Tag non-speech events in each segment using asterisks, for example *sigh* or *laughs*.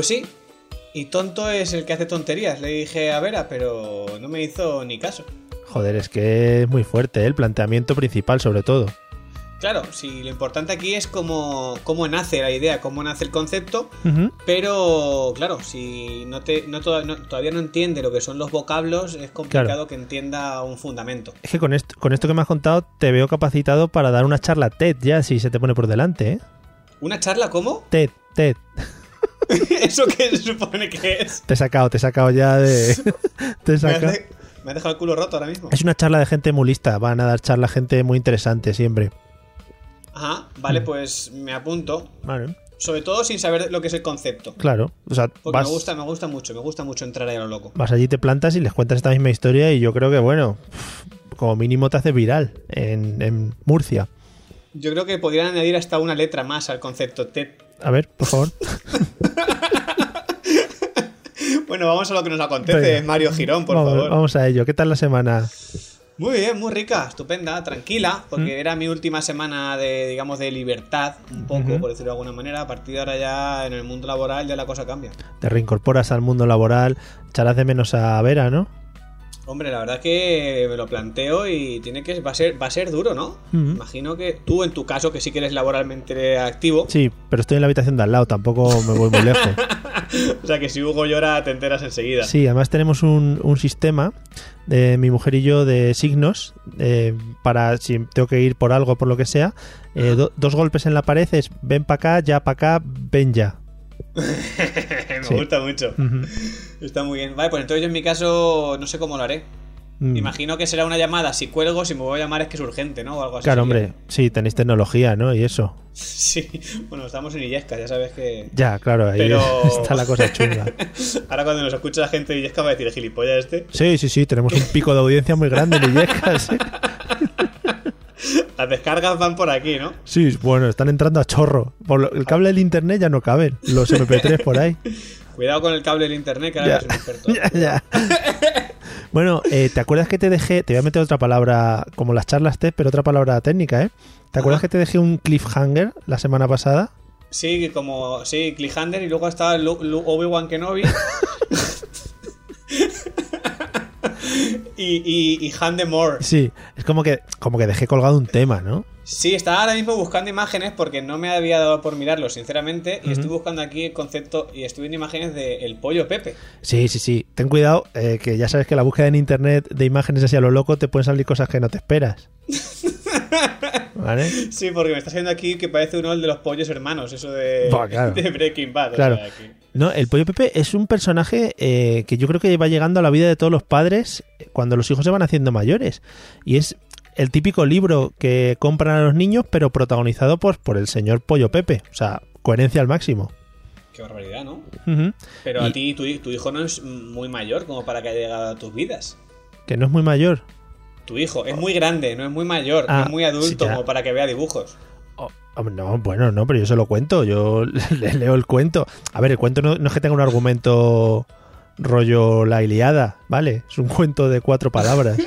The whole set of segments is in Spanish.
Pues sí. Y tonto es el que hace tonterías. Le dije a Vera, pero no me hizo ni caso. Joder, es que es muy fuerte ¿eh? el planteamiento principal sobre todo. Claro, sí, lo importante aquí es cómo, cómo nace la idea, cómo nace el concepto, pero claro, si no te, no, todavía no entiende lo que son los vocablos, es complicado que entienda un fundamento. Es que con esto, con esto que me has contado te veo capacitado para dar una charla TED ya, si se te pone por delante, ¿eh? ¿Una charla cómo? TED, TED. *laughs* ¿Eso qué se supone que es? Te he sacado, te he sacado ya de... *laughs* te he sacado... Me, ha dejado el culo roto ahora mismo. Es una charla de gente muy lista, van a dar charla gente muy interesante siempre. Ajá, vale, pues me apunto. Vale. Sobre todo sin saber lo que es el concepto. Claro, o sea, Porque me gusta, me gusta mucho, me gusta mucho entrar ahí a lo loco. Vas allí, te plantas y les cuentas esta misma historia y yo creo que, bueno, como mínimo te hace viral en, en Murcia. Yo creo que podrían añadir hasta una letra más al concepto TED. A ver, por favor. *laughs* bueno, vamos a lo que nos acontece, Mario Girón, por favor. Vamos a ello. ¿Qué tal la semana? Muy bien, muy rica, estupenda, tranquila, porque mm. era mi última semana de, digamos, de libertad, un poco, por decirlo de alguna manera. A partir de ahora ya en el mundo laboral ya la cosa cambia. Te reincorporas al mundo laboral, echarás de menos a Vera, ¿no? Hombre, la verdad que me lo planteo y tiene que va a ser va a ser duro, ¿no? Imagino que tú en tu caso que sí que eres laboralmente activo. Sí, pero estoy en la habitación de al lado, tampoco me voy muy lejos. *laughs* o sea que si Hugo llora te enteras enseguida. Sí, además tenemos un, sistema de mi mujer y yo de signos eh, para si tengo que ir por algo por lo que sea. Eh, dos golpes en la pared es ven para acá, ya para acá, ven ya. *laughs* me gusta mucho. Está muy bien. Vale, pues entonces yo en mi caso no sé cómo lo haré. Mm. Imagino que será una llamada. Si cuelgo, si me voy a llamar es que es urgente, ¿no? O algo así. Claro, hombre. Sí, tenéis tecnología, ¿no? Y eso. *laughs* Sí. Bueno, estamos en Illesca, ya sabes que. Ya, claro, ahí *laughs* está la cosa chunga. Ahora cuando nos escucha la gente de Illesca va a decir, ¿gilipollas este? Sí, sí, sí. Tenemos un pico de audiencia muy grande en Illesca, sí. *laughs* Las descargas van por aquí, ¿no? Sí, bueno, están entrando a chorro. Por el cable del internet ya no caben. Los *laughs* MP3 por ahí. Cuidado con el cable del internet, que ahora eres un experto. *laughs* ya, ya. bueno, eh, ¿te acuerdas que te dejé? Te voy a meter otra palabra, como las charlas TED, pero otra palabra técnica, ¿eh? ¿Te acuerdas que te dejé un cliffhanger la semana pasada? Sí, como. Sí, cliffhanger y luego estaba Obi-Wan Kenobi. Y, y, y Moore. Sí, es como que, como que dejé colgado un tema, ¿no? Sí, estaba ahora mismo buscando imágenes porque no me había dado por mirarlo, sinceramente. Y estoy buscando aquí el concepto y estoy viendo imágenes de el pollo Pepe. Sí, sí, sí. Ten cuidado, eh, que ya sabes que la búsqueda en internet de imágenes así a lo loco te pueden salir cosas que no te esperas. *laughs* ¿Vale? Sí, porque me está saliendo aquí que parece uno de los pollos hermanos, eso de, *laughs* Breaking Bad. Claro. No, el pollo Pepe es un personaje eh, que yo creo que va llegando a la vida de todos los padres cuando los hijos se van haciendo mayores. Y es el típico libro que compran a los niños, pero protagonizado pues, por el señor Pollo Pepe. O sea, coherencia al máximo. Qué barbaridad, ¿no? Pero a ti, tu, hijo no es muy mayor como para que haya llegado a tus vidas. Que no es muy mayor. Tu hijo es muy grande, no es muy mayor, no es ah, muy adulto como para que vea dibujos. No, bueno, no, pero yo se lo cuento, yo *laughs* le leo el cuento. A ver, el cuento no, no es que tenga un argumento rollo la Iliada, ¿vale? Es un cuento de cuatro palabras.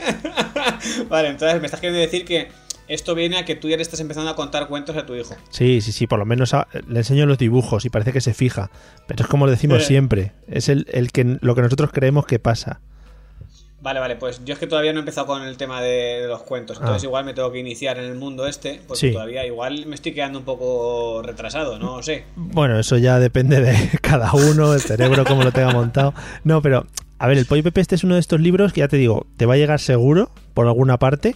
*laughs* vale, entonces me estás queriendo decir que esto viene a que tú ya le estás empezando a contar cuentos a tu hijo. Sí, sí, sí, por lo menos le enseño los dibujos y parece que se fija. Pero es como lo decimos siempre, es el, el que, lo que nosotros creemos que pasa. Vale, vale, pues yo es que todavía no he empezado con el tema de, los cuentos, entonces ah. igual me tengo que iniciar en el mundo este, porque todavía igual me estoy quedando un poco retrasado, no sé. Bueno, eso ya depende de *laughs* cada uno, el cerebro, cómo lo tenga montado. No, pero, a ver, el Pollo Pepe este es uno de estos libros que ya te digo, te va a llegar seguro por alguna parte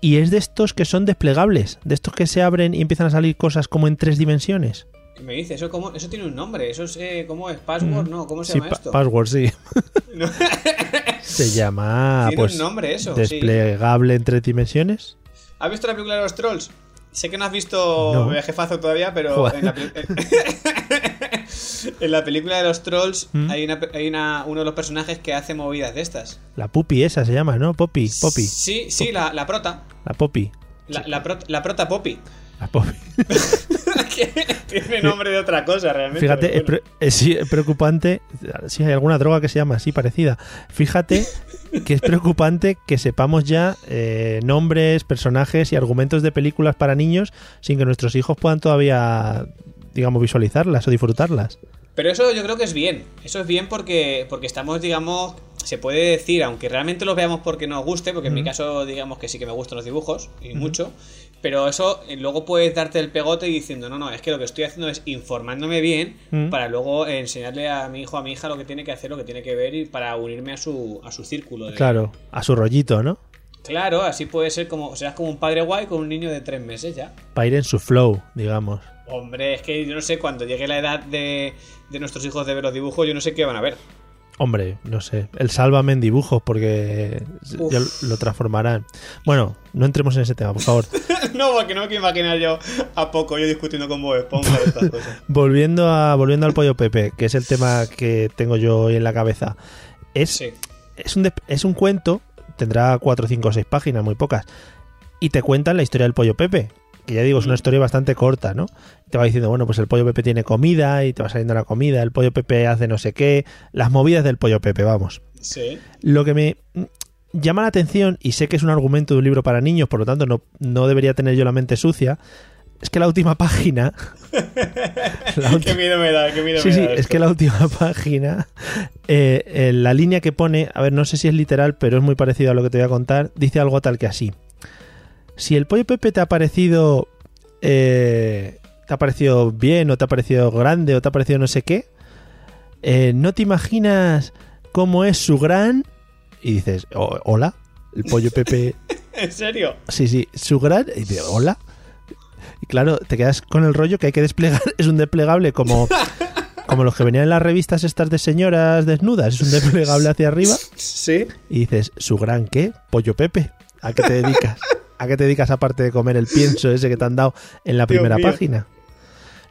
Y es de estos que son desplegables, de estos que se abren y empiezan a salir cosas como en tres dimensiones. ¿Qué me dice? Eso, cómo, eso tiene un nombre. Eso es, eh, ¿Cómo es? ¿Password? No, ¿cómo se Sí, llama pa- esto? password, sí. *laughs* No. Se llama Tiene pues un nombre eso. sí. desplegable en tres dimensiones. ¿Has visto la película de los trolls? Sé que no has visto No. el jefazo todavía, pero en la, *laughs* en la película de los trolls ¿Mm? hay, una, hay una- uno de los personajes que hace movidas de estas. La pupi esa se llama, ¿no? Poppy, Poppy. Sí, sí, la, la prota. La Poppy. La, la, prot- la prota Poppy. La Poppy. *laughs* tiene nombre de otra cosa realmente. Fíjate, pre- es preocupante. Si hay alguna droga que se llama así, parecida. Fíjate que es preocupante que sepamos ya eh, nombres, personajes y argumentos de películas para niños sin que nuestros hijos puedan todavía, digamos, visualizarlas o disfrutarlas. Pero eso yo creo que es bien. Eso es bien porque, porque estamos, digamos, se puede decir, aunque realmente los veamos porque nos guste, porque en mi caso, digamos que sí que me gustan los dibujos, y mucho, pero eso eh, luego puedes darte el pegote y diciendo, no, no, es que lo que estoy haciendo es informándome bien Mm. para luego enseñarle a mi hijo, a mi hija lo que tiene que hacer, lo que tiene que ver y para unirme a su, a su círculo. de- Claro, a su rollito, ¿no? Claro, así puede ser como, serás como un padre guay con un niño de tres meses ya. Para ir en su flow, digamos. Hombre, es que yo no sé, cuando llegue la edad de, de nuestros hijos de ver los dibujos, yo no sé qué van a ver. Hombre, no sé. El sálvame en dibujos porque Uf. ya lo transformarán. Bueno, no entremos en ese tema, por favor. *laughs* no, porque no me quiero imaginar yo a poco yo discutiendo con Bob Esponja estas cosas. *laughs* Volviendo a volviendo al pollo Pepe, que es el tema que tengo yo hoy en la cabeza. Es, Sí. es, un, es un cuento, tendrá 4, 5 o 6 páginas, muy pocas. Y te cuentan la historia del pollo Pepe. Que ya digo, es una historia bastante corta, ¿no? Te va diciendo, bueno, pues el pollo Pepe tiene comida y te va saliendo la comida, el pollo Pepe hace no sé qué, las movidas del pollo Pepe, vamos. Sí. Lo que me mm, llama la atención, y sé que es un argumento de un libro para niños, por lo tanto no, no debería tener yo la mente sucia, es que la última página... *laughs* la Qué miedo me da, qué miedo Sí, me sí, da. es esto. que la última *laughs* página, eh, eh, la línea que pone, a ver, no sé si es literal, pero es muy parecido a lo que te voy a contar, dice algo tal que así. Si el pollo Pepe te ha parecido... eh, te ha parecido bien o te ha parecido grande o te ha parecido no sé qué, eh, no te imaginas cómo es su gran... Y dices, "O- hola, el pollo Pepe... *laughs* ¿En serio? Sí, sí, su gran... Y dices, hola. Y claro, te quedas con el rollo que hay que desplegar. *laughs* Es un desplegable como, *laughs* como los que venían en las revistas estas de señoras desnudas. Es un desplegable hacia arriba. Sí. Y dices, ¿su gran qué? Pollo Pepe. ¿A qué te dedicas? ¿A qué te dedicas aparte de comer el pienso ese que te han dado en la primera página?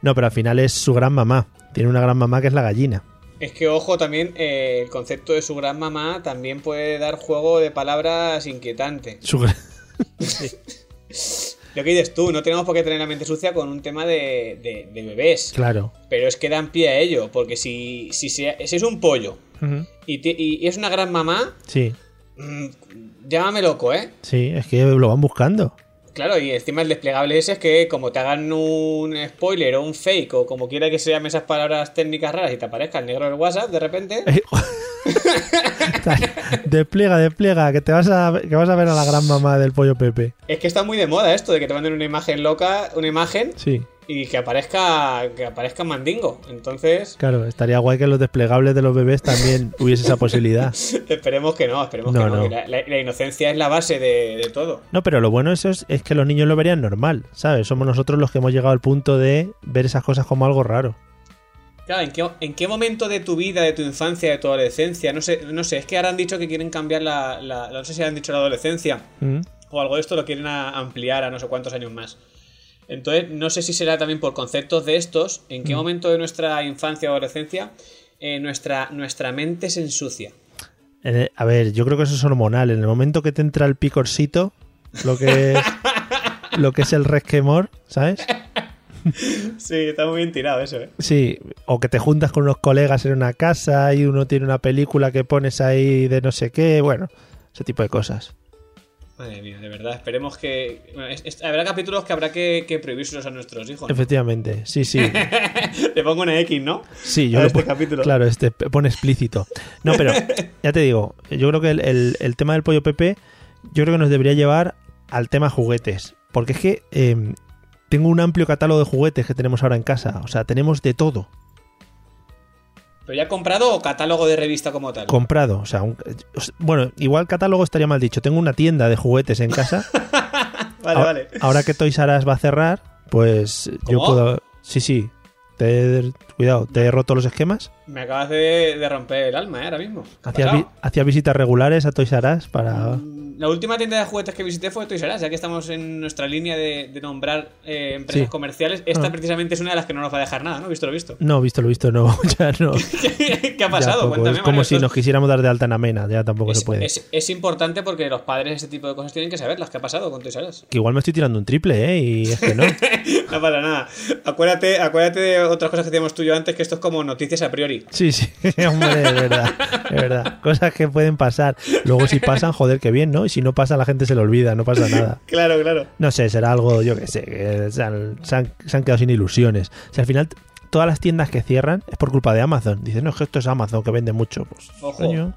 No, pero al final es su gran mamá. Tiene una gran mamá que es la gallina. Es que, ojo, también eh, el concepto de su gran mamá también puede dar juego de palabras inquietante. Su gran- *laughs* Lo que dices tú, no tenemos por qué tener la mente sucia con un tema de, de- de bebés. Claro. Pero es que dan pie a ello, porque si, si, se- si es un pollo y, te- y es una gran mamá, Sí, mm, llámame loco, ¿eh? sí, es que lo van buscando. Claro, y encima el desplegable ese es que como te hagan un spoiler o un fake o como quiera que se llamen esas palabras técnicas raras y te aparezca el negro del WhatsApp de repente, *laughs* *laughs* despliega, despliega, que te vas a, que vas a ver a la gran mamá del pollo Pepe. es que está muy de moda esto de que te manden una imagen loca, una imagen Sí, y que aparezca que aparezca mandingo. Entonces, claro, estaría guay que en los desplegables de los bebés también *laughs* hubiese esa posibilidad. esperemos que no, esperemos No, que no. no. que La, la- la inocencia es la base de, de todo. No, pero lo bueno eso es, es que los niños lo verían normal, ¿sabes? Somos nosotros los que hemos llegado al punto de ver esas cosas como algo raro. Claro, ¿en qué, ¿en qué momento de tu vida, de tu infancia, de tu adolescencia? No sé, no sé, es que ahora han dicho que quieren cambiar la, la- no sé si han dicho la adolescencia, ¿Mm? o algo de esto lo quieren a- ampliar a no sé cuántos años más. Entonces, no sé si será también por conceptos de estos, en qué momento de nuestra infancia o adolescencia eh, nuestra, nuestra mente se ensucia. En el- a ver, yo creo que eso es hormonal. En el momento que te entra el picorcito, lo que es, *laughs* lo que es el resquemor, ¿sabes? Sí, está muy bien tirado eso, ¿eh? Sí, o que te juntas con unos colegas en una casa y uno tiene una película que pones ahí de no sé qué, bueno, ese tipo de cosas. Madre mía, de verdad, esperemos que... bueno, es- es- habrá capítulos que habrá que, que prohibírselos a nuestros hijos. ¿no? Efectivamente, sí, sí. *laughs* Le pongo una X, ¿no? Sí, yo A este capítulo. Claro, este pone explícito. No, pero ya te digo, yo creo que el, el- el tema del pollo Pepe, yo creo que nos debería llevar al tema juguetes. Porque es que eh, tengo un amplio catálogo de juguetes que tenemos ahora en casa. O sea, tenemos de todo ¿Pero ya comprado o catálogo de revista como tal? comprado. O sea, un- bueno, igual catálogo estaría mal dicho. Tengo una tienda de juguetes en casa *laughs* Vale, ahora, vale. ahora que Toys R Us va a cerrar, pues yo puedo... Sí, sí. Te Cuidado, te he roto los esquemas. Me acabas de, de romper el alma, ¿eh? Ahora mismo. ¿Qué ha Hacía, pasado? vi- hacía visitas regulares a Toys R Us para... Mm, La última tienda de juguetes que visité fue Toys R Us, ya que estamos en nuestra línea de, de nombrar eh, empresas Sí. comerciales. Esta Ah. precisamente es una de las que no nos va a dejar nada, ¿no? Visto lo visto. No, visto lo visto, no. *laughs* Ya no. *laughs* ¿Qué ha pasado? Cuéntame, es como Mario, si esto nos quisiéramos dar de alta en Amena, ya tampoco es, se puede. es- es importante porque los padres ese tipo de cosas tienen que saber las que ha pasado con Toys R Us. Que igual me estoy tirando un triple, ¿eh? Y es que no. *laughs* No pasa nada. Acuérdate, acuérdate de otras cosas que hacíamos tú y yo antes, que esto es como noticias a priori. Sí, sí, *laughs* hombre, es verdad, es verdad. Cosas que pueden pasar. Luego si pasan, joder, qué bien, ¿no? Y si no pasa, la gente se lo olvida, no pasa nada. *laughs* Claro, claro. No sé, será algo, yo qué sé, que se han, se han- se han quedado sin ilusiones. O sea, al final, todas las tiendas que cierran es por culpa de Amazon. Dicen, no, es que esto es Amazon, que vende mucho. Pues, Ojo. coño.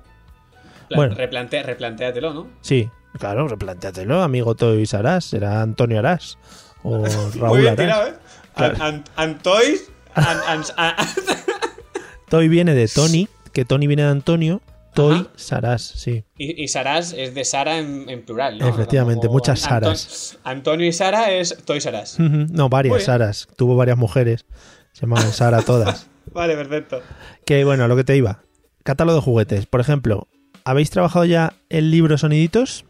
Bueno. replante- replantéatelo, ¿no? Sí, claro, replantéatelo, amigo Toys Arás. Será Antonio Arás o *laughs* Muy Raúl bien Arás. tirado, ¿eh? Claro. An- an- Antois. *laughs* Toy viene de Tony, que Tony viene de Antonio. Toy Ajá. Sarás, sí. y, y Saras es de Sara en, en plural, ¿no? Efectivamente, Como muchas Saras. Antonio y Sara es Toy Saras. Ujú, No, Muy varias. Saras. Tuvo varias mujeres. Se llamaban Sara todas. *laughs* Vale, perfecto. Que bueno, a lo que te iba. Catálogo de juguetes. Por ejemplo, ¿habéis trabajado ya el libro Soniditos?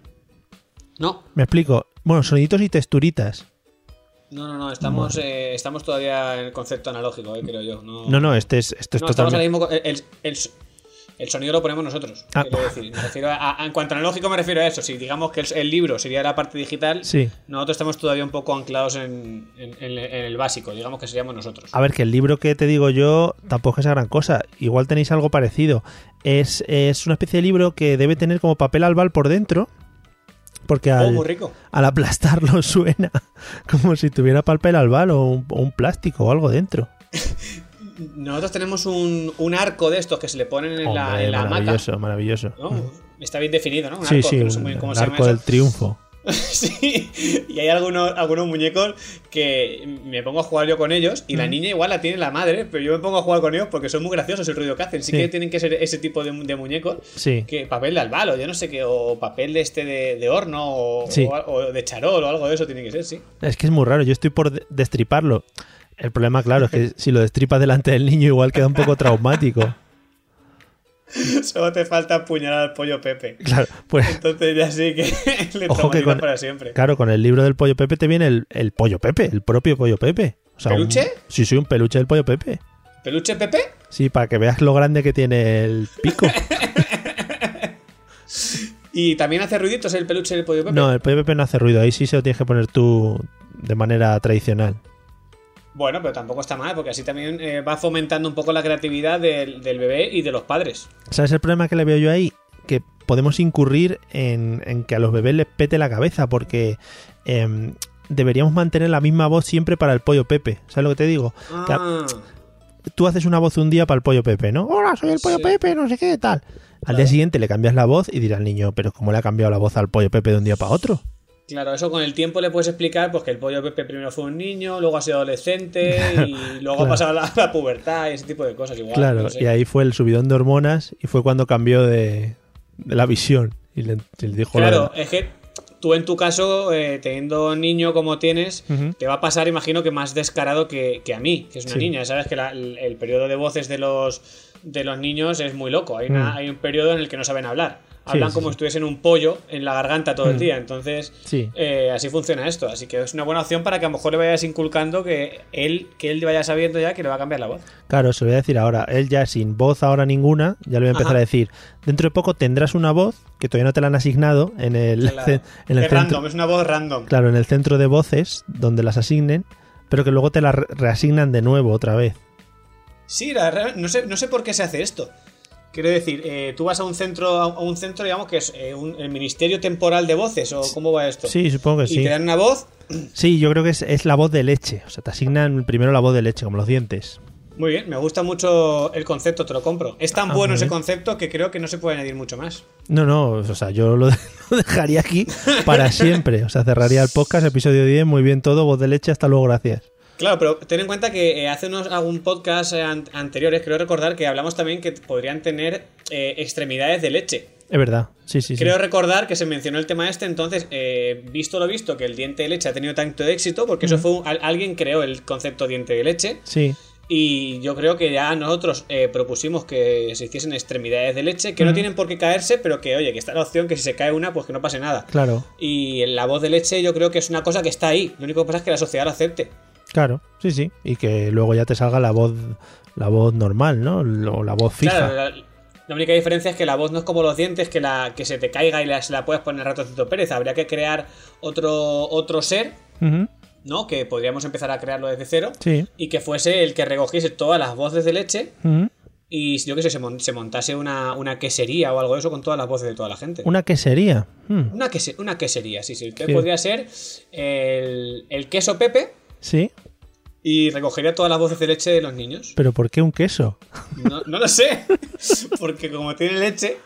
No, Me explico. Bueno, soniditos y texturitas. No, no, no. Estamos, eh, estamos todavía en el concepto analógico, eh, creo yo. No, No, no, este es, esto es No, estamos ahora totalmente. mismo. con- El, el- el sonido lo ponemos nosotros. Ah. quiero decir. Me refiero a- a- en cuanto a analógico, me refiero a eso. Si digamos que el, el libro sería la parte digital, Sí. nosotros estamos todavía un poco anclados en, en- en- en el básico. Digamos que seríamos nosotros. A ver, que el libro que te digo yo tampoco es esa gran cosa. Igual tenéis algo parecido. Es, es una especie de libro que debe tener como papel albal por dentro. Porque Oh, al, muy rico. al aplastarlo *laughs* suena como si tuviera papel albal o un, o un plástico o algo dentro. *laughs* Nosotros tenemos un, un arco de estos que se le ponen en la, Hombre, en la hamaca. maravilloso, maravilloso. ¿no? Está bien definido, ¿no? Un Sí, arco, sí, que no sé un- muy bien cómo el se llama arco eso. del triunfo. *laughs* Sí, y hay algunos, algunos muñecos que me pongo a jugar yo con ellos y la niña igual la tiene la madre, pero yo me pongo a jugar con ellos porque son muy graciosos el ruido que hacen. Sí, Sí. que tienen que ser ese tipo de, de muñecos Sí. que papel de albalo, yo no sé qué, o papel de este de, de horno o, Sí. o- o de charol o algo de eso tiene que ser, sí. Es que es muy raro. Yo estoy por de- destriparlo. El problema, claro, es que si lo destripas delante del niño igual queda un poco traumático. *laughs* Solo te falta apuñalar al pollo Pepe. Claro, pues Entonces ya sí que *laughs* le Ojo que con, para siempre. claro, con el libro del pollo Pepe te viene el, el pollo Pepe, el propio pollo Pepe. O sea, un- ¿Peluche? sí, sí, un peluche del pollo Pepe. ¿Peluche Pepe? Sí, para que veas lo grande que tiene el pico. *laughs* ¿Y también hace ruiditos el peluche del pollo Pepe? No, el pollo Pepe no hace ruido. Ahí sí se lo tienes que poner tú de manera tradicional. Bueno, pero tampoco está mal, porque así también eh, va fomentando un poco la creatividad del, del bebé y de los padres. ¿Sabes el problema que le veo yo ahí? Que podemos incurrir en, en que a los bebés les pete la cabeza porque em, deberíamos mantener la misma voz siempre para el pollo Pepe. ¿Sabes lo que te digo? Que Ah, tú haces una voz un día para el pollo Pepe, ¿no? Hola, soy el pollo Sí. Pepe, no sé qué, tal. Al día siguiente le cambias la voz y dirá el niño, pero ¿cómo le ha cambiado la voz al pollo Pepe de un día para otro? Claro, eso con el tiempo le puedes explicar pues, que el pollo Pepe primero fue un niño, luego ha sido adolescente *laughs* y luego Claro. ha pasado la, la pubertad y ese tipo de cosas igual. claro, no sé. y ahí fue el subidón de hormonas y fue cuando cambió de, de la visión. Y le, dijo Claro, es que tú en tu caso, eh, teniendo niño como tienes, te va a pasar, imagino que más descarado que, que a mí, que es una Sí. niña. Sabes que la- el, el periodo de voces de los, de los niños es muy loco. Hay, una- Mm. hay un periodo en el que no saben hablar. Hablan sí, como si estuviesen un pollo en la garganta todo el Mm. día. Entonces, Sí. eh, así funciona esto. Así que es una buena opción para que a lo mejor le vayas inculcando que él, que él vaya sabiendo ya que le va a cambiar la voz. Claro, se lo voy a decir ahora. Él ya sin voz ahora ninguna, ya le voy a empezar Ajá. a decir, dentro de poco tendrás una voz que todavía no te la han asignado en el, Claro. *laughs* en el es centro. random, es una voz random. Claro, en el centro de voces, donde las asignen, pero que luego te la re- reasignan de nuevo otra vez. Sí, la no sé, no sé por qué se hace esto. Quiero decir, eh, tú vas a un centro, a un centro, digamos que es eh, un- el Ministerio Temporal de Voces, o cómo va esto. Sí, supongo que y sí. te dan una voz. Sí, yo creo que es, es la voz de leche. O sea, te asignan primero la voz de leche, como los dientes. Muy bien, me gusta mucho el concepto, te lo compro. Es tan Ah, bueno ese concepto que creo que no se puede añadir mucho más. No, no, o sea, yo lo, *laughs* lo dejaría aquí para siempre. O sea, cerraría el podcast, episodio 10, muy bien todo, voz de leche, hasta luego, gracias. Claro, pero ten en cuenta que eh, hace unos algún podcast eh, an- anteriores, creo recordar que hablamos también que podrían tener eh, extremidades de leche. Es verdad, sí, sí. Creo recordar que se mencionó el tema este, entonces, eh, visto lo visto, que el diente de leche ha tenido tanto éxito, porque eso fue un- al- alguien creó el concepto diente de leche, Sí, y yo creo que ya nosotros eh, propusimos que se hiciesen extremidades de leche, que no tienen por qué caerse, pero que, oye, que está la opción que si se cae una, pues que no pase nada. claro, Y la voz de leche yo creo que es una cosa que está ahí, lo único que pasa es que la sociedad lo acepte. Claro, sí, sí. Y que luego ya te salga la voz, la voz normal, ¿no? O la voz fija. Claro, la, la única diferencia es que la voz no es como los dientes, que, la, que se te caiga y la, se la puedes poner ratoncito Pérez. Habría que crear otro, otro ser, ¿no? Que podríamos empezar a crearlo desde cero. Sí. Y que fuese el que recogiese todas las voces de leche. Y yo que sé, se, mon- se montase una, una quesería o algo de eso con todas las voces de toda la gente. Una quesería. Hmm, Una, quese- una quesería, sí, sí. Entonces Sí. podría ser el, el queso Pepe Sí, y recogería todas las voces de leche de los niños. pero ¿por qué un queso? No, no lo sé. *laughs* Porque como tiene leche,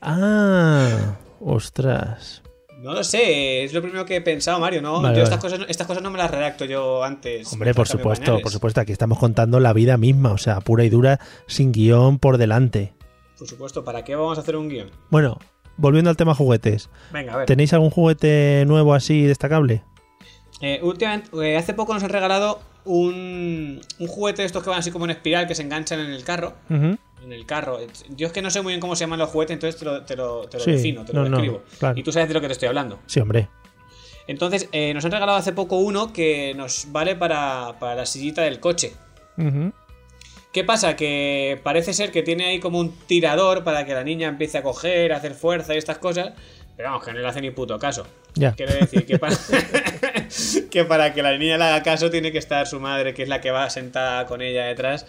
Ah, ostras. No lo sé, es lo primero que he pensado, Mario. No, Vale, yo vale. estas cosas, estas cosas no me las redacto yo antes. Hombre, por supuesto, pañales. por supuesto. Aquí estamos contando la vida misma, o sea, pura y dura, sin guion por delante. Por supuesto, ¿para qué vamos a hacer un guion? Bueno, volviendo al tema juguetes. Venga, a ver. ¿Tenéis algún juguete nuevo así destacable? Eh, últimamente, eh, hace poco nos han regalado un, un juguete de estos que van así como en espiral que se enganchan en el carro. En el carro. Yo es que no sé muy bien cómo se llaman los juguetes, entonces te lo, te lo, te lo Sí, defino, te lo no, no, describo. claro. Y tú sabes de lo que te estoy hablando. Sí, hombre. Entonces, eh, nos han regalado hace poco uno que nos vale para, para la sillita del coche. ¿Qué pasa? Que parece ser que tiene ahí como un tirador para que la niña empiece a coger, a hacer fuerza y estas cosas. Pero vamos, que no le hace ni puto caso. Ya. Quiero decir que para, *laughs* que para que la niña le haga caso tiene que estar su madre, que es la que va sentada con ella detrás,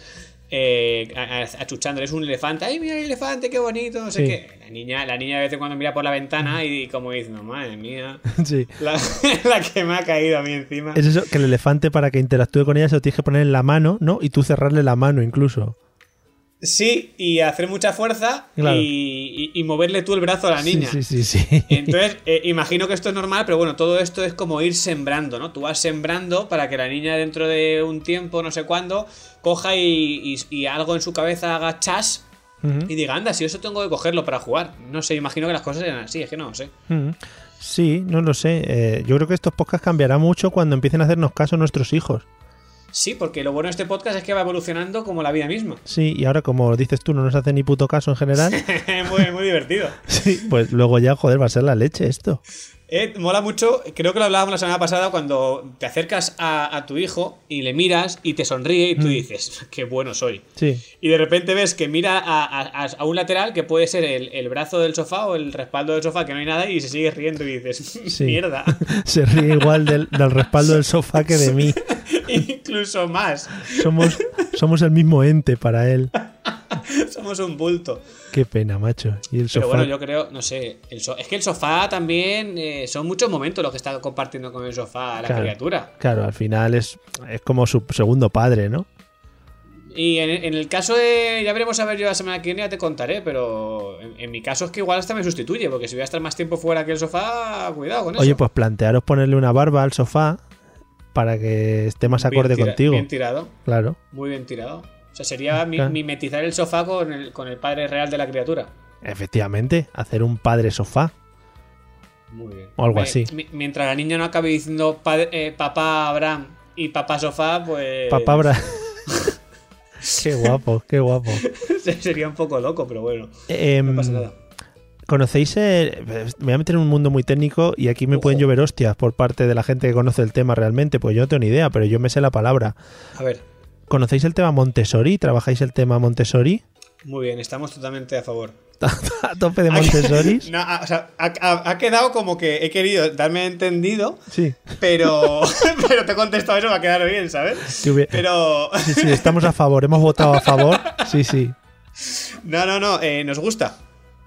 eh, achuchándole. Es un elefante. ¡Ay, mira el elefante, qué bonito! No sé Sí. qué. La niña, la niña de vez en cuando mira por la ventana y como diciendo, madre mía, *laughs* Sí. la, *laughs* la que me ha caído a mí encima. Es eso, que el elefante para que interactúe con ella se lo tienes que poner en la mano, ¿no? Y tú cerrarle la mano incluso. Sí, y hacer mucha fuerza Claro. y, y- y moverle tú el brazo a la niña. Sí, sí, sí. sí. *laughs* Entonces, eh, imagino que esto es normal, pero bueno, todo esto es como ir sembrando, ¿no? Tú vas sembrando para que la niña dentro de un tiempo, no sé cuándo, coja y, algo en su cabeza haga chas y diga, anda, si eso tengo que cogerlo para jugar. No sé, imagino que las cosas eran así, es que no lo sé. Sí, no lo sé. Eh, yo creo que estos podcasts cambiarán mucho cuando empiecen a hacernos caso nuestros hijos. Sí, porque lo bueno de este podcast es que va evolucionando como la vida misma. Sí, y ahora como dices tú, no nos hace ni puto caso en general. *laughs* muy, muy divertido. *laughs* sí, pues luego ya, joder, va a ser la leche esto. Eh, mola mucho, creo que lo hablábamos la semana pasada cuando te acercas a, a tu hijo y le miras y te sonríe y tú dices, *laughs* qué bueno soy. Sí, Y de repente ves que mira a, a- a un lateral que puede ser el, el brazo del sofá o el respaldo del sofá que no hay nada y se sigue riendo y dices, Sí. mierda. se ríe igual del, del respaldo del sofá que de mí. *laughs* Incluso más. Somos, somos el mismo ente para él. *laughs* Somos un bulto. Qué pena, macho. Y el Pero sofá. bueno, yo creo, no sé, el so- es que el sofá también eh, son muchos momentos los que está compartiendo con el sofá la Claro. criatura. Claro, al final es, es como su segundo padre, ¿no? Y en, en el caso de. Ya veremos a ver yo la semana que viene, ya te contaré, pero en, en mi caso es que igual hasta me sustituye, porque si voy a estar más tiempo fuera que el sofá, cuidado con eso. Oye, pues plantearos ponerle una barba al sofá para que esté más Bien acorde tira- contigo. Bien tirado, Claro. muy bien tirado. O sea, sería Claro. mimetizar el sofá con el, con el padre real de la criatura. Efectivamente, hacer un padre sofá. Muy bien. O algo así. mi- mientras la niña no acabe diciendo padre- eh, papá Abraham y papá sofá, pues. Papá Bra- *laughs* qué guapo, qué guapo. *laughs* sería un poco loco, pero bueno. Em, No pasa nada. ¿Conocéis? el- me voy a meter en un mundo muy técnico y aquí me Ojo. pueden llover hostias por parte de la gente que conoce el tema realmente, pues yo no tengo ni idea, pero yo me sé la palabra. A ver, ¿Conocéis el tema Montessori? ¿Trabajáis el tema Montessori? muy bien, estamos totalmente a favor. *laughs* a tope de Montessori. *laughs* No, ha- o sea, ha, ha- ha quedado como que he querido darme entendido, Sí. pero, *laughs* pero te he contestado eso va a quedar bien, ¿sabes? Hubiera- Pero Sí, sí, estamos a favor, hemos votado a favor. Sí, sí. no, no, no, eh, nos gusta.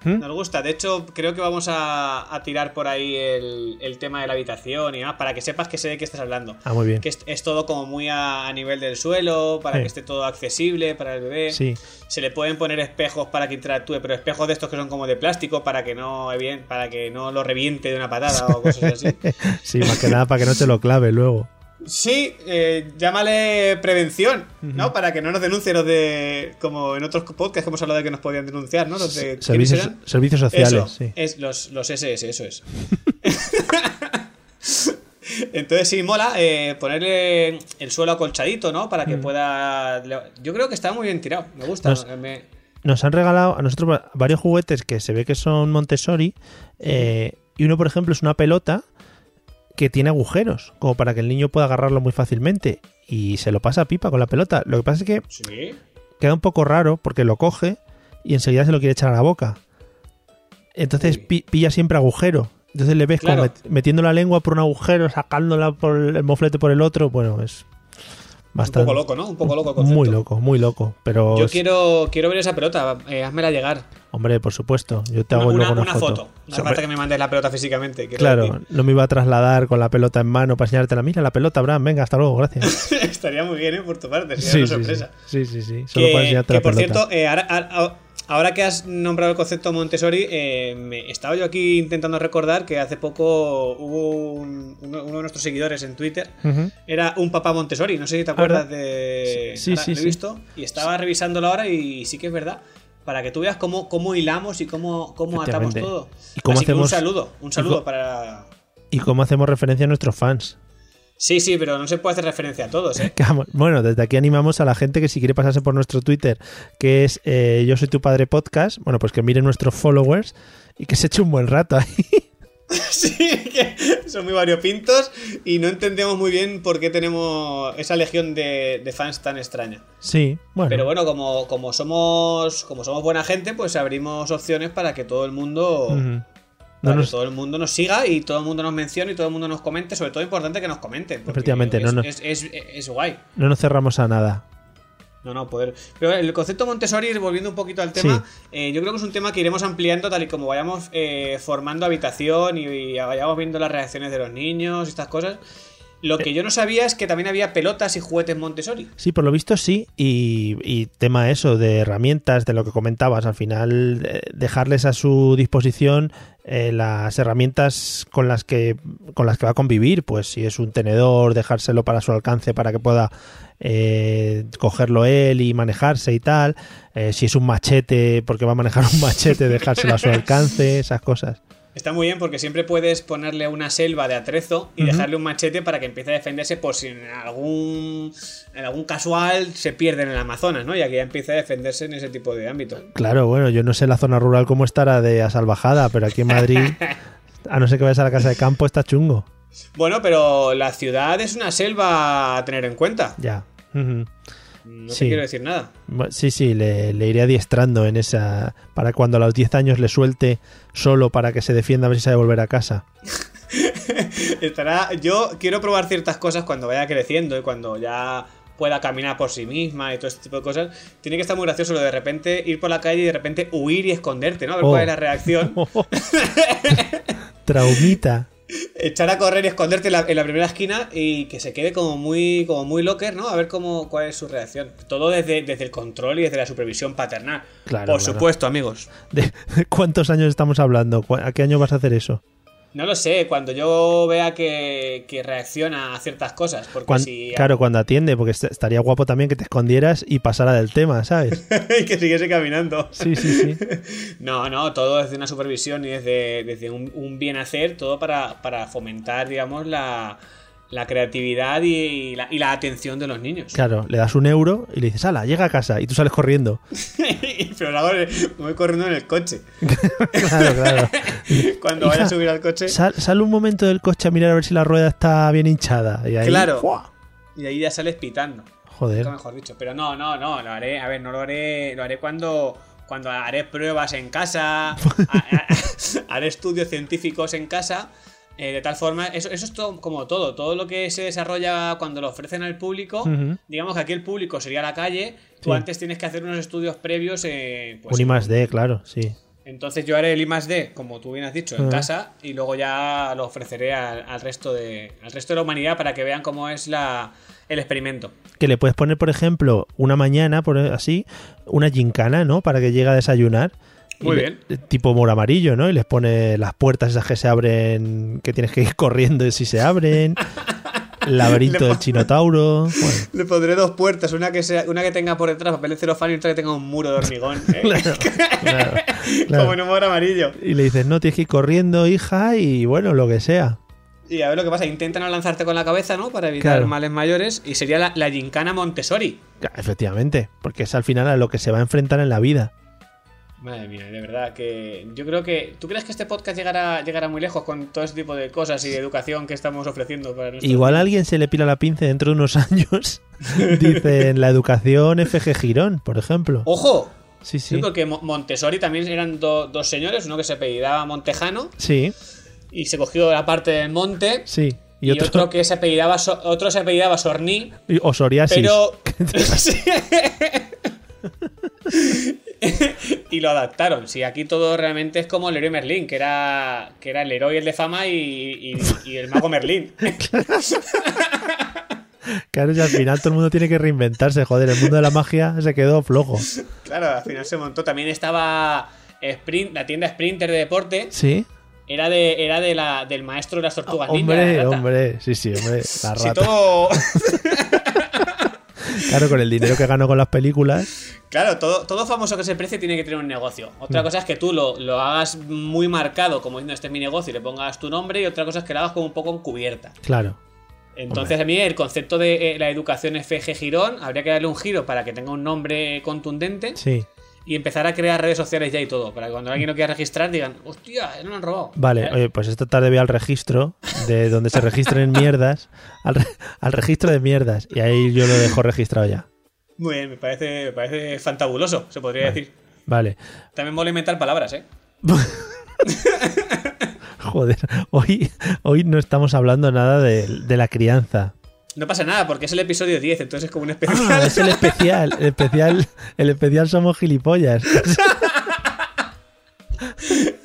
¿Mm? Nos gusta. De hecho, creo que vamos a, a tirar por ahí el, el tema de la habitación y demás, para que sepas que sé de qué estás hablando. Ah, muy bien. Que es, es todo como muy a, a nivel del suelo, para Sí. que esté todo accesible para el bebé. Sí. Se le pueden poner espejos para que interactúe, pero espejos de estos que son como de plástico para que no, para que no lo reviente de una patada o cosas así. *laughs* Sí, más que nada para que no te lo clave luego. Sí, eh, llámale prevención, ¿no? Para que no nos denuncien los de. Como en otros podcasts que hemos hablado de que nos podían denunciar, ¿no? Los de. Servicios, servicios sociales, Eso, sí. Es los, los SS, eso es. *laughs* Entonces sí, mola eh, ponerle el suelo acolchadito, ¿no? Para que pueda... Yo creo que está muy bien tirado, me gusta. Nos- me- Nos han regalado a nosotros va- varios juguetes que se ve que son Montessori. eh, y uno, por ejemplo, es una pelota que tiene agujeros, como para que el niño pueda agarrarlo muy fácilmente. Y se lo pasa a pipa con la pelota. Lo que pasa es que Sí. queda un poco raro porque lo coge y enseguida se lo quiere echar a la boca. Entonces pi- pilla siempre agujero. Entonces le ves como met- metiendo la lengua por un agujero, sacándola por el moflete por el otro. Bueno, es Un bastante. poco loco, ¿no? Un poco loco el concepto. Muy loco, muy loco. Pero, Yo quiero, quiero ver esa pelota, eh, házmela llegar. hombre, por supuesto, yo te Una, hago una- luego una, una foto. No hace falta que me mandes la pelota físicamente. Claro, decir. no me iba a trasladar con la pelota en mano para enseñártela. Mira la pelota, Abraham, venga, hasta luego, gracias. *laughs* Estaría muy bien, ¿eh? Por tu parte, sería sí, una sí, sí, sorpresa. sí, sí, sí, Solo Que, para enseñarte que, la por pelota. cierto, eh, ahora, ahora- ahora que has nombrado el concepto Montessori, eh, me, estaba yo aquí intentando recordar que hace poco hubo un- uno, uno de nuestros seguidores en Twitter, era un papá Montessori, no sé si te acuerdas de... Sí, ahora sí, lo he sí. visto y estaba revisándolo ahora y sí que es verdad. Para que tú veas cómo, cómo hilamos y cómo, cómo atamos todo. Y cómo Así que un hacemos- saludo, un saludo para... Y cómo hacemos referencia a nuestros fans. Sí, sí, pero no se puede hacer referencia a todos, ¿eh? *laughs* Bueno, desde aquí animamos a la gente que si quiere pasarse por nuestro Twitter, que es eh, Yo soy tu padre podcast, bueno, pues que mire nuestros followers y que se eche un buen rato ahí. *laughs* Sí, que son muy variopintos y no entendemos muy bien por qué tenemos esa legión de, de fans tan extraña. Sí, bueno. Pero bueno, como, como somos como somos buena gente, pues abrimos opciones para que todo el mundo No que todo el mundo nos siga y todo el mundo nos mencione y todo el mundo nos comente, sobre todo importante que nos comenten. Efectivamente, es, no nos- es, es- es guay. no nos cerramos a nada. No, no, poder. Pero el concepto Montessori, volviendo un poquito al tema, eh, yo creo que es un tema que iremos ampliando tal y como vayamos eh, formando habitación y, y vayamos viendo las reacciones de los niños y estas cosas. Lo que yo no sabía es que también había pelotas y juguetes Montessori. Sí, por lo visto sí. Y, y tema eso, de herramientas, de lo que comentabas, al final eh, dejarles a su disposición eh, las herramientas con las que con las que va a convivir. Pues si es un tenedor, dejárselo para su alcance para que pueda eh, cogerlo él y manejarse y tal. Eh, si es un machete, porque va a manejar un machete, dejárselo a su *laughs* alcance, esas cosas. Está muy bien porque siempre puedes ponerle una selva de atrezo y dejarle un machete para que empiece a defenderse por si en algún, en algún casual se pierde en el Amazonas, ¿no? Y aquí ya empieza a defenderse en ese tipo de ámbito. Claro, bueno, yo no sé la zona rural cómo estará de asalvajada, pero aquí en Madrid, *laughs* a no ser que vayas a la casa de campo, está chungo. Bueno, pero la ciudad es una selva a tener en cuenta. Ya. No Sí. te quiero decir nada. Sí, sí, le, le iré adiestrando en esa. Para cuando a los 10 años le suelte solo para que se defienda a ver si sabe volver a casa. *laughs* Estará. Yo quiero probar ciertas cosas cuando vaya creciendo y cuando ya pueda caminar por sí misma y todo este tipo de cosas. Tiene que estar muy gracioso lo de de repente ir por la calle y de repente huir y esconderte, ¿no? A ver Oh. cuál es la reacción. *laughs* Traumita. Echar a correr y esconderte en la, en la primera esquina y que se quede como muy, como muy locker, ¿no? A ver cómo, cuál es su reacción. Todo desde, desde el control y desde la supervisión paternal. Claro, por claro. supuesto, amigos. ¿De cuántos años estamos hablando? ¿Cu- ¿A qué año vas a hacer eso? No lo sé, cuando yo vea que, que reacciona a ciertas cosas. Porque si. Claro, cuando atiende, porque est- estaría guapo también que te escondieras y pasara del tema, ¿sabes? *laughs* y que siguiese caminando. Sí, sí, sí. *laughs* No, no, todo desde una supervisión y desde, desde un, un bien hacer, todo para, para fomentar, digamos, la, la creatividad y, y la, y la atención de los niños. Claro, le das un euro y le dices, ala, llega a casa y tú sales corriendo. *laughs* Pero me voy corriendo en el coche. *laughs* claro, claro. *laughs* Cuando vaya a subir al coche. Sal, sal un momento del coche a mirar a ver si la rueda está bien hinchada. Y ahí, Claro. ¡fua! Y ahí ya sales pitando. Joder. Mejor dicho. Pero no, no, no, lo haré. A ver, no lo haré. Lo haré cuando. Cuando haré pruebas en casa. haré estudios científicos en casa. Eh, de tal forma. Eso, eso es todo como todo. Todo lo que se desarrolla cuando lo ofrecen al público. Digamos que aquí el público sería la calle. Tú Sí. antes tienes que hacer unos estudios previos. eh, pues, un I más D, claro, sí. Entonces yo haré el I más D, como tú bien has dicho, en casa y luego ya lo ofreceré al, al resto de al resto de la humanidad para que vean cómo es la, el experimento. Que le puedes poner, por ejemplo, una mañana, por así, una gincana, ¿no? Para que llegue a desayunar. Y Muy le- bien. Tipo moro amarillo, ¿no? Y les pone las puertas esas que se abren, que tienes que ir *laughs* corriendo si se abren. laberinto del chinotauro. Bueno. Le pondré dos puertas, una que sea, una que tenga por detrás papel de celofán y otra que tenga un muro de hormigón. *laughs* ¿eh? Claro, claro, *laughs* claro. Como en humor amarillo. Y le dices, no, tienes que ir corriendo, hija, y bueno, lo que sea. Y a ver lo que pasa, intentan no lanzarte con la cabeza, ¿no? Para evitar males mayores. Y sería la, la gincana Montessori. Efectivamente, porque es al final a lo que se va a enfrentar en la vida. Madre mía, de verdad que yo creo que... ¿Tú crees que este podcast llegará, llegará muy lejos con todo este tipo de cosas y de educación que estamos ofreciendo para Igual a alguien se le pila la pinza dentro de unos *laughs* años. Dicen la educación FG Girón, por ejemplo. ¡Ojo! Sí, Sí, sí. porque Mo- Montessori también eran do- dos señores, uno que se apellidaba Montejano Sí, y se cogió la parte del monte sí. y, otro, que se apellidaba otro se apellidaba Sorní, O psoriasis. pero *laughs* *laughs* Sí. *laughs* y lo adaptaron. Sí, aquí todo realmente es como Leroy Merlin, que era que era el héroe el de fama y, y- y el mago Merlin. *laughs* Claro, y al final todo el mundo tiene que reinventarse. Joder, el mundo de la magia se quedó flojo. claro, al final se montó. También estaba Sprint, la tienda Sprinter de deporte. Sí. Era de era de la, del maestro de las tortugas Hombre, la hombre. Sí, sí, hombre. La *laughs* Si rata. todo, Claro, con el dinero que ganó con las películas. claro, todo, todo famoso que se precie tiene que tener un negocio. Mm. Otra cosa es que tú lo, lo hagas muy marcado, como diciendo este es mi negocio, y le pongas tu nombre, y otra cosa es que lo hagas como un poco encubierta. Claro. Entonces a mí el concepto de eh, la educación FG Girón habría que darle un giro para que tenga un nombre contundente Sí. Y empezar a crear redes sociales ya y todo, para que cuando alguien lo quiera registrar digan, hostia, no lo han robado. Vale, ¿Eh? oye, pues esta tarde voy al registro de donde se registren *laughs* mierdas. Al, re- al registro de mierdas. Y ahí yo lo dejo registrado ya. Muy bien, me parece, me parece fantabuloso, se podría decir. Vale. También mola inventar palabras, ¿eh? *laughs* Joder, hoy, hoy no estamos hablando nada de, de la crianza. No pasa nada, porque es el episodio 10, entonces es como un especial. Ah, es el especial, el especial, el especial somos gilipollas. *laughs*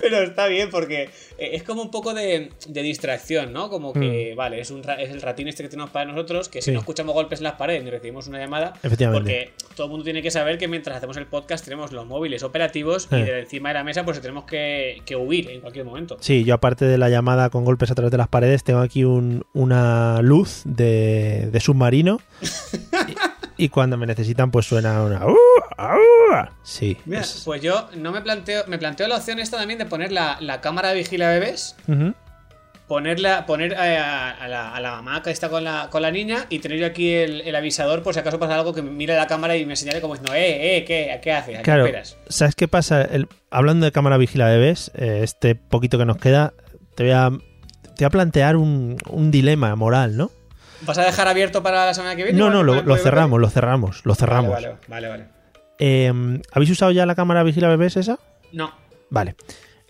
Pero está bien porque eh, es como un poco de, de distracción, ¿no? Como que, vale, es, un, es el ratín este que tenemos para nosotros, que si no escuchamos golpes en las paredes ni recibimos una llamada, porque todo el mundo tiene que saber que mientras hacemos el podcast tenemos los móviles operativos y Eh. de encima de la mesa pues tenemos que, que huir en cualquier momento. Sí, yo aparte de la llamada con golpes a través de las paredes, tengo aquí un- una luz de, de submarino. *laughs* Y, cuando me necesitan, pues suena una. "Uh, ah". Sí. Mira, es- pues yo no me planteo, me planteo la opción esta también de poner la, la cámara de vigila bebés, ponerla, poner eh, a, a la, a la mamá que está con la, con la niña y tener yo aquí el, el avisador por si acaso pasa algo que mire la cámara y me señale como diciendo, eh, eh, ¿qué, qué haces? ¿A qué Claro, esperas? ¿sabes qué pasa? El- hablando de cámara vigila bebés, eh, este poquito que nos queda, te voy a, te voy a plantear un, un dilema moral, ¿no? ¿Vas a dejar abierto para la semana que viene? No, no, lo, cerramos, lo cerramos, lo cerramos. Vale, vale, vale. Eh, ¿Habéis usado ya la cámara vigila bebés esa? No. Vale.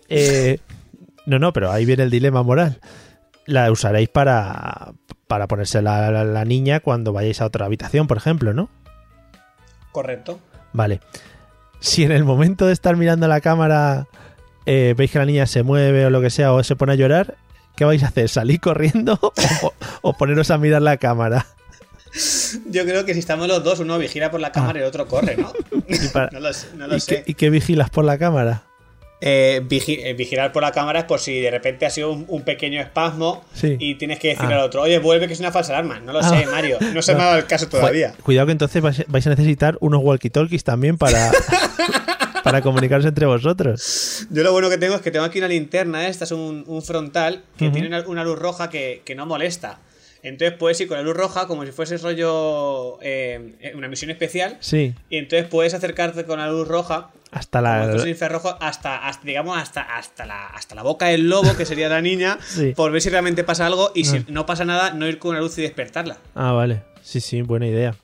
Eh, *laughs* no, no, pero ahí viene el dilema moral. La usaréis para, para ponérsela a la, la niña cuando vayáis a otra habitación, por ejemplo, ¿no? Correcto. Vale. Si en el momento de estar mirando la cámara eh, veis que la niña se mueve o lo que sea o se pone a llorar, ¿qué vais a hacer? ¿Salir corriendo *laughs* o, o poneros a mirar la cámara? Yo creo que si estamos los dos, uno vigila por la cámara y el otro corre, ¿no? *laughs* Y, para- no lo, sé- no lo ¿y sé. qué, y qué vigilas por la cámara? Eh, vigi- eh, vigilar por la cámara es por si de repente ha sido un, un pequeño espasmo Sí. y tienes que decirle Ah. al otro, oye, vuelve que es una falsa alarma. No lo Ah. sé, Mario. No se me ha dado el caso *laughs* todavía. Cu- Cuidado que entonces vais, vais a necesitar unos walkie-talkies también para, para comunicaros entre vosotros. Yo lo bueno que tengo es que tengo aquí una linterna, esta es un, un frontal que tiene una, una luz roja que, que no molesta. Entonces puedes ir con la luz roja como si fuese rollo eh, una misión especial. Sí, Y entonces puedes acercarte con la luz roja, hasta la... estos infrarrojos, hasta, hasta, digamos, hasta, hasta, la, hasta la boca del lobo, que sería la niña, *laughs* Sí. por ver si realmente pasa algo y si Ah. no pasa nada, no ir con una luz y despertarla. Ah, vale. Sí, sí, buena idea.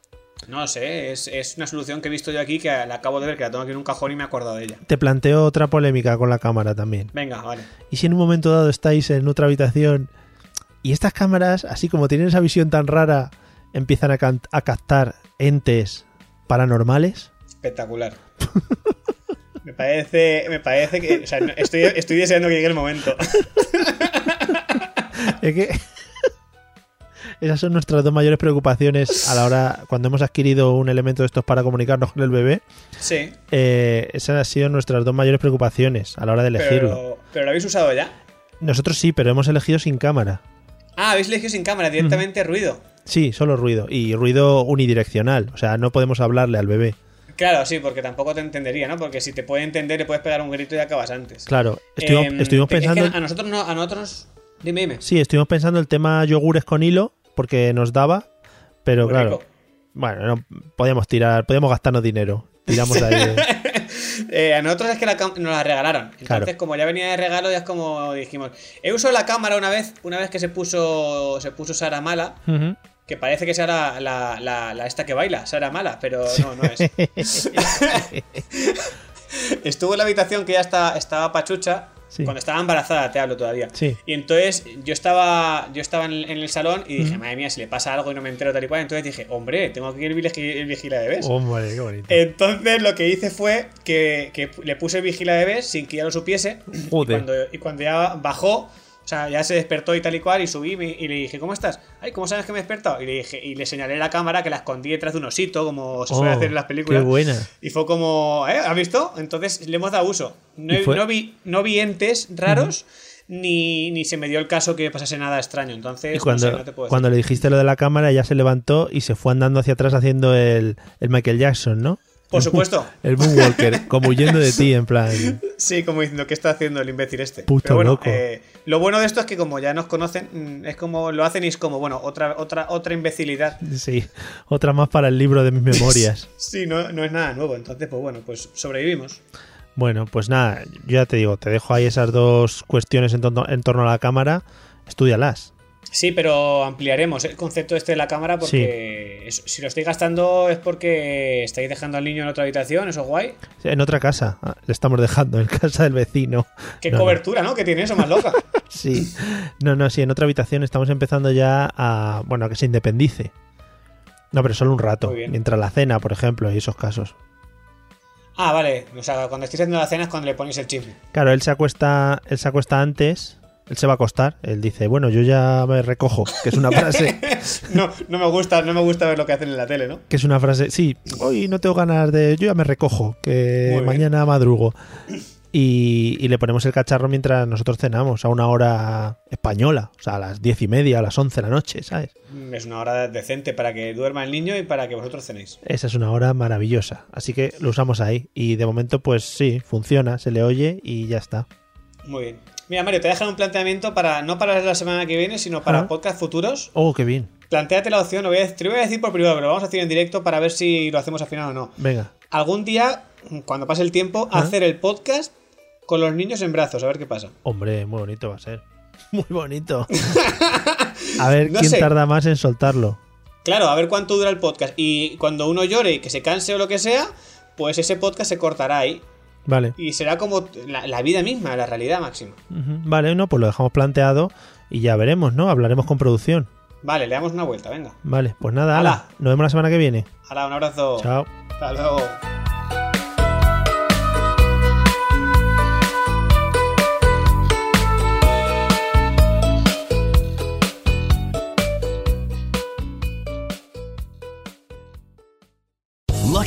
No sé, es, es una solución que he visto yo aquí que la acabo de ver, que la tengo aquí en un cajón y me he acordado de ella. Te planteo otra polémica con la cámara también. Venga, vale. ¿Y si en un momento dado estáis en otra habitación y estas cámaras, así como tienen esa visión tan rara, empiezan a, captar entes paranormales? Espectacular. *laughs* Me parece, me parece que. O sea, estoy, estoy deseando que llegue el momento. *laughs* Es que esas son nuestras dos mayores preocupaciones a la hora, *laughs* cuando hemos adquirido un elemento de estos para comunicarnos con el bebé. Sí, eh, esas han sido nuestras dos mayores preocupaciones a la hora de elegirlo. pero, pero lo habéis usado ya. Nosotros sí, pero hemos elegido sin cámara. Ah, habéis elegido sin cámara, directamente ruido. Sí, solo ruido. Y ruido unidireccional. O sea, no podemos hablarle al bebé. Claro, sí, porque tampoco te entendería, ¿no? Porque si te puede entender, le puedes pegar un grito y acabas antes. Claro, estuvimos, Em, estuvimos es que pensando. a nosotros no, a nosotros. Dime, dime. Sí, estuvimos pensando el tema yogures con hilo, porque nos daba. Pero Muy claro, rico. bueno, no, podíamos tirar, podíamos gastarnos dinero. Tiramos ahí. Eh, *laughs* a nosotros es que la nos la regalaron. Entonces, Claro. como ya venía de regalo, ya es como dijimos. He usado la cámara una vez, una vez que se puso. Se puso Sara Mala. Que parece que Sara la, la, la esta que baila, Sara Mala, pero no, no es. *laughs* *laughs* Estuvo en la habitación que ya está, estaba pachucha. Sí. Cuando estaba embarazada, te hablo todavía. Sí. Y entonces yo estaba, yo estaba en, en el salón y dije, madre mía, si le pasa algo y no me entero tal y cual. Entonces dije, hombre, tengo que ir el, vigi- el vigila de bebés. Hombre, qué bonito. Entonces lo que hice fue que, que le puse vigila de bebés sin que ella lo supiese. Y Joder. cuando, y cuando ya bajó, o sea, ya se despertó y tal y cual, y subí y, le dije, ¿cómo estás? Ay, ¿cómo sabes que me he despertado? Y le dije, y le señalé la cámara que la escondí detrás de un osito, como se suele Oh, hacer en las películas. Qué buena. Y fue como, ¿eh? ¿Has visto? Entonces le hemos dado uso. No, vi, no vi entes raros. Ni, ni se me dio el caso que pasase nada extraño. Entonces, Y cuando, no sé, no te puedo cuando le dijiste lo de la cámara, ella se levantó y se fue andando hacia atrás haciendo el, el Michael Jackson, ¿no? Por supuesto. El Moonwalker, como huyendo de ti, en plan. *laughs* Sí, como diciendo, ¿qué está haciendo el imbécil este? Puto Pero bueno, loco. eh, lo bueno de esto es que como ya nos conocen, mm, es como lo hacen y es como, bueno, otra, otra, otra imbecilidad. Sí, otra más para el libro de mis memorias. *laughs* Sí, no, no es nada nuevo. Entonces, pues bueno, pues sobrevivimos. Bueno, pues nada, yo ya te digo, te dejo ahí esas dos cuestiones en, torno- en torno a la cámara, estudialas. Sí, pero ampliaremos el concepto este de la cámara porque si lo estáis gastando es porque estáis dejando al niño en otra habitación, eso es guay. En otra casa, ah, le estamos dejando, en casa del vecino. Qué No, no. cobertura, ¿no? Que tiene eso más loca. *laughs* Sí, no, no, sí, en otra habitación estamos empezando ya a, bueno, a que se independice. No, pero solo un rato, mientras la cena, por ejemplo, y esos casos. Ah, vale. O sea, cuando estéis haciendo la cena es cuando le ponéis el chisme. Claro, él se acuesta, él se acuesta antes, él se va a acostar, él dice, bueno, yo ya me recojo, que es una *laughs* frase, No, no me gusta, no me gusta ver lo que hacen en la tele, ¿no? que es una frase, sí, hoy no tengo ganas de, yo ya me recojo, que Muy bien. mañana madrugo. Y, y le ponemos el cacharro mientras nosotros cenamos, a una hora española, o sea, a las diez y media, a las once de la noche, ¿sabes? Mm, Es una hora decente para que duerma el niño y para que vosotros cenéis. Esa es una hora maravillosa, así que lo usamos ahí. Y de momento, pues sí, funciona, se le oye y ya está. Muy bien. Mira, Mario, te dejan un planteamiento para no para la semana que viene, sino para Ajá. podcast futuros. Oh, qué bien. Plantéate la opción, lo voy a, te lo voy a decir por privado, pero lo vamos a hacer en directo para ver si lo hacemos al final o no. Venga. Algún día, cuando pase el tiempo, hacer el podcast con los niños en brazos, a ver qué pasa. Hombre, muy bonito va a ser. *laughs* Muy bonito. *laughs* A ver No quién sé. tarda más en soltarlo. Claro, a ver cuánto dura el podcast. Y cuando uno llore y que se canse o lo que sea, pues ese podcast se cortará ahí. Vale. Y será como la, la vida misma, la realidad máxima. Vale, no, pues lo dejamos planteado y ya veremos, ¿no? Hablaremos con producción. Vale, le damos una vuelta, venga. Vale, pues nada, Hala. ala. Nos vemos la semana que viene. Hala, un abrazo. Chao. Hasta luego.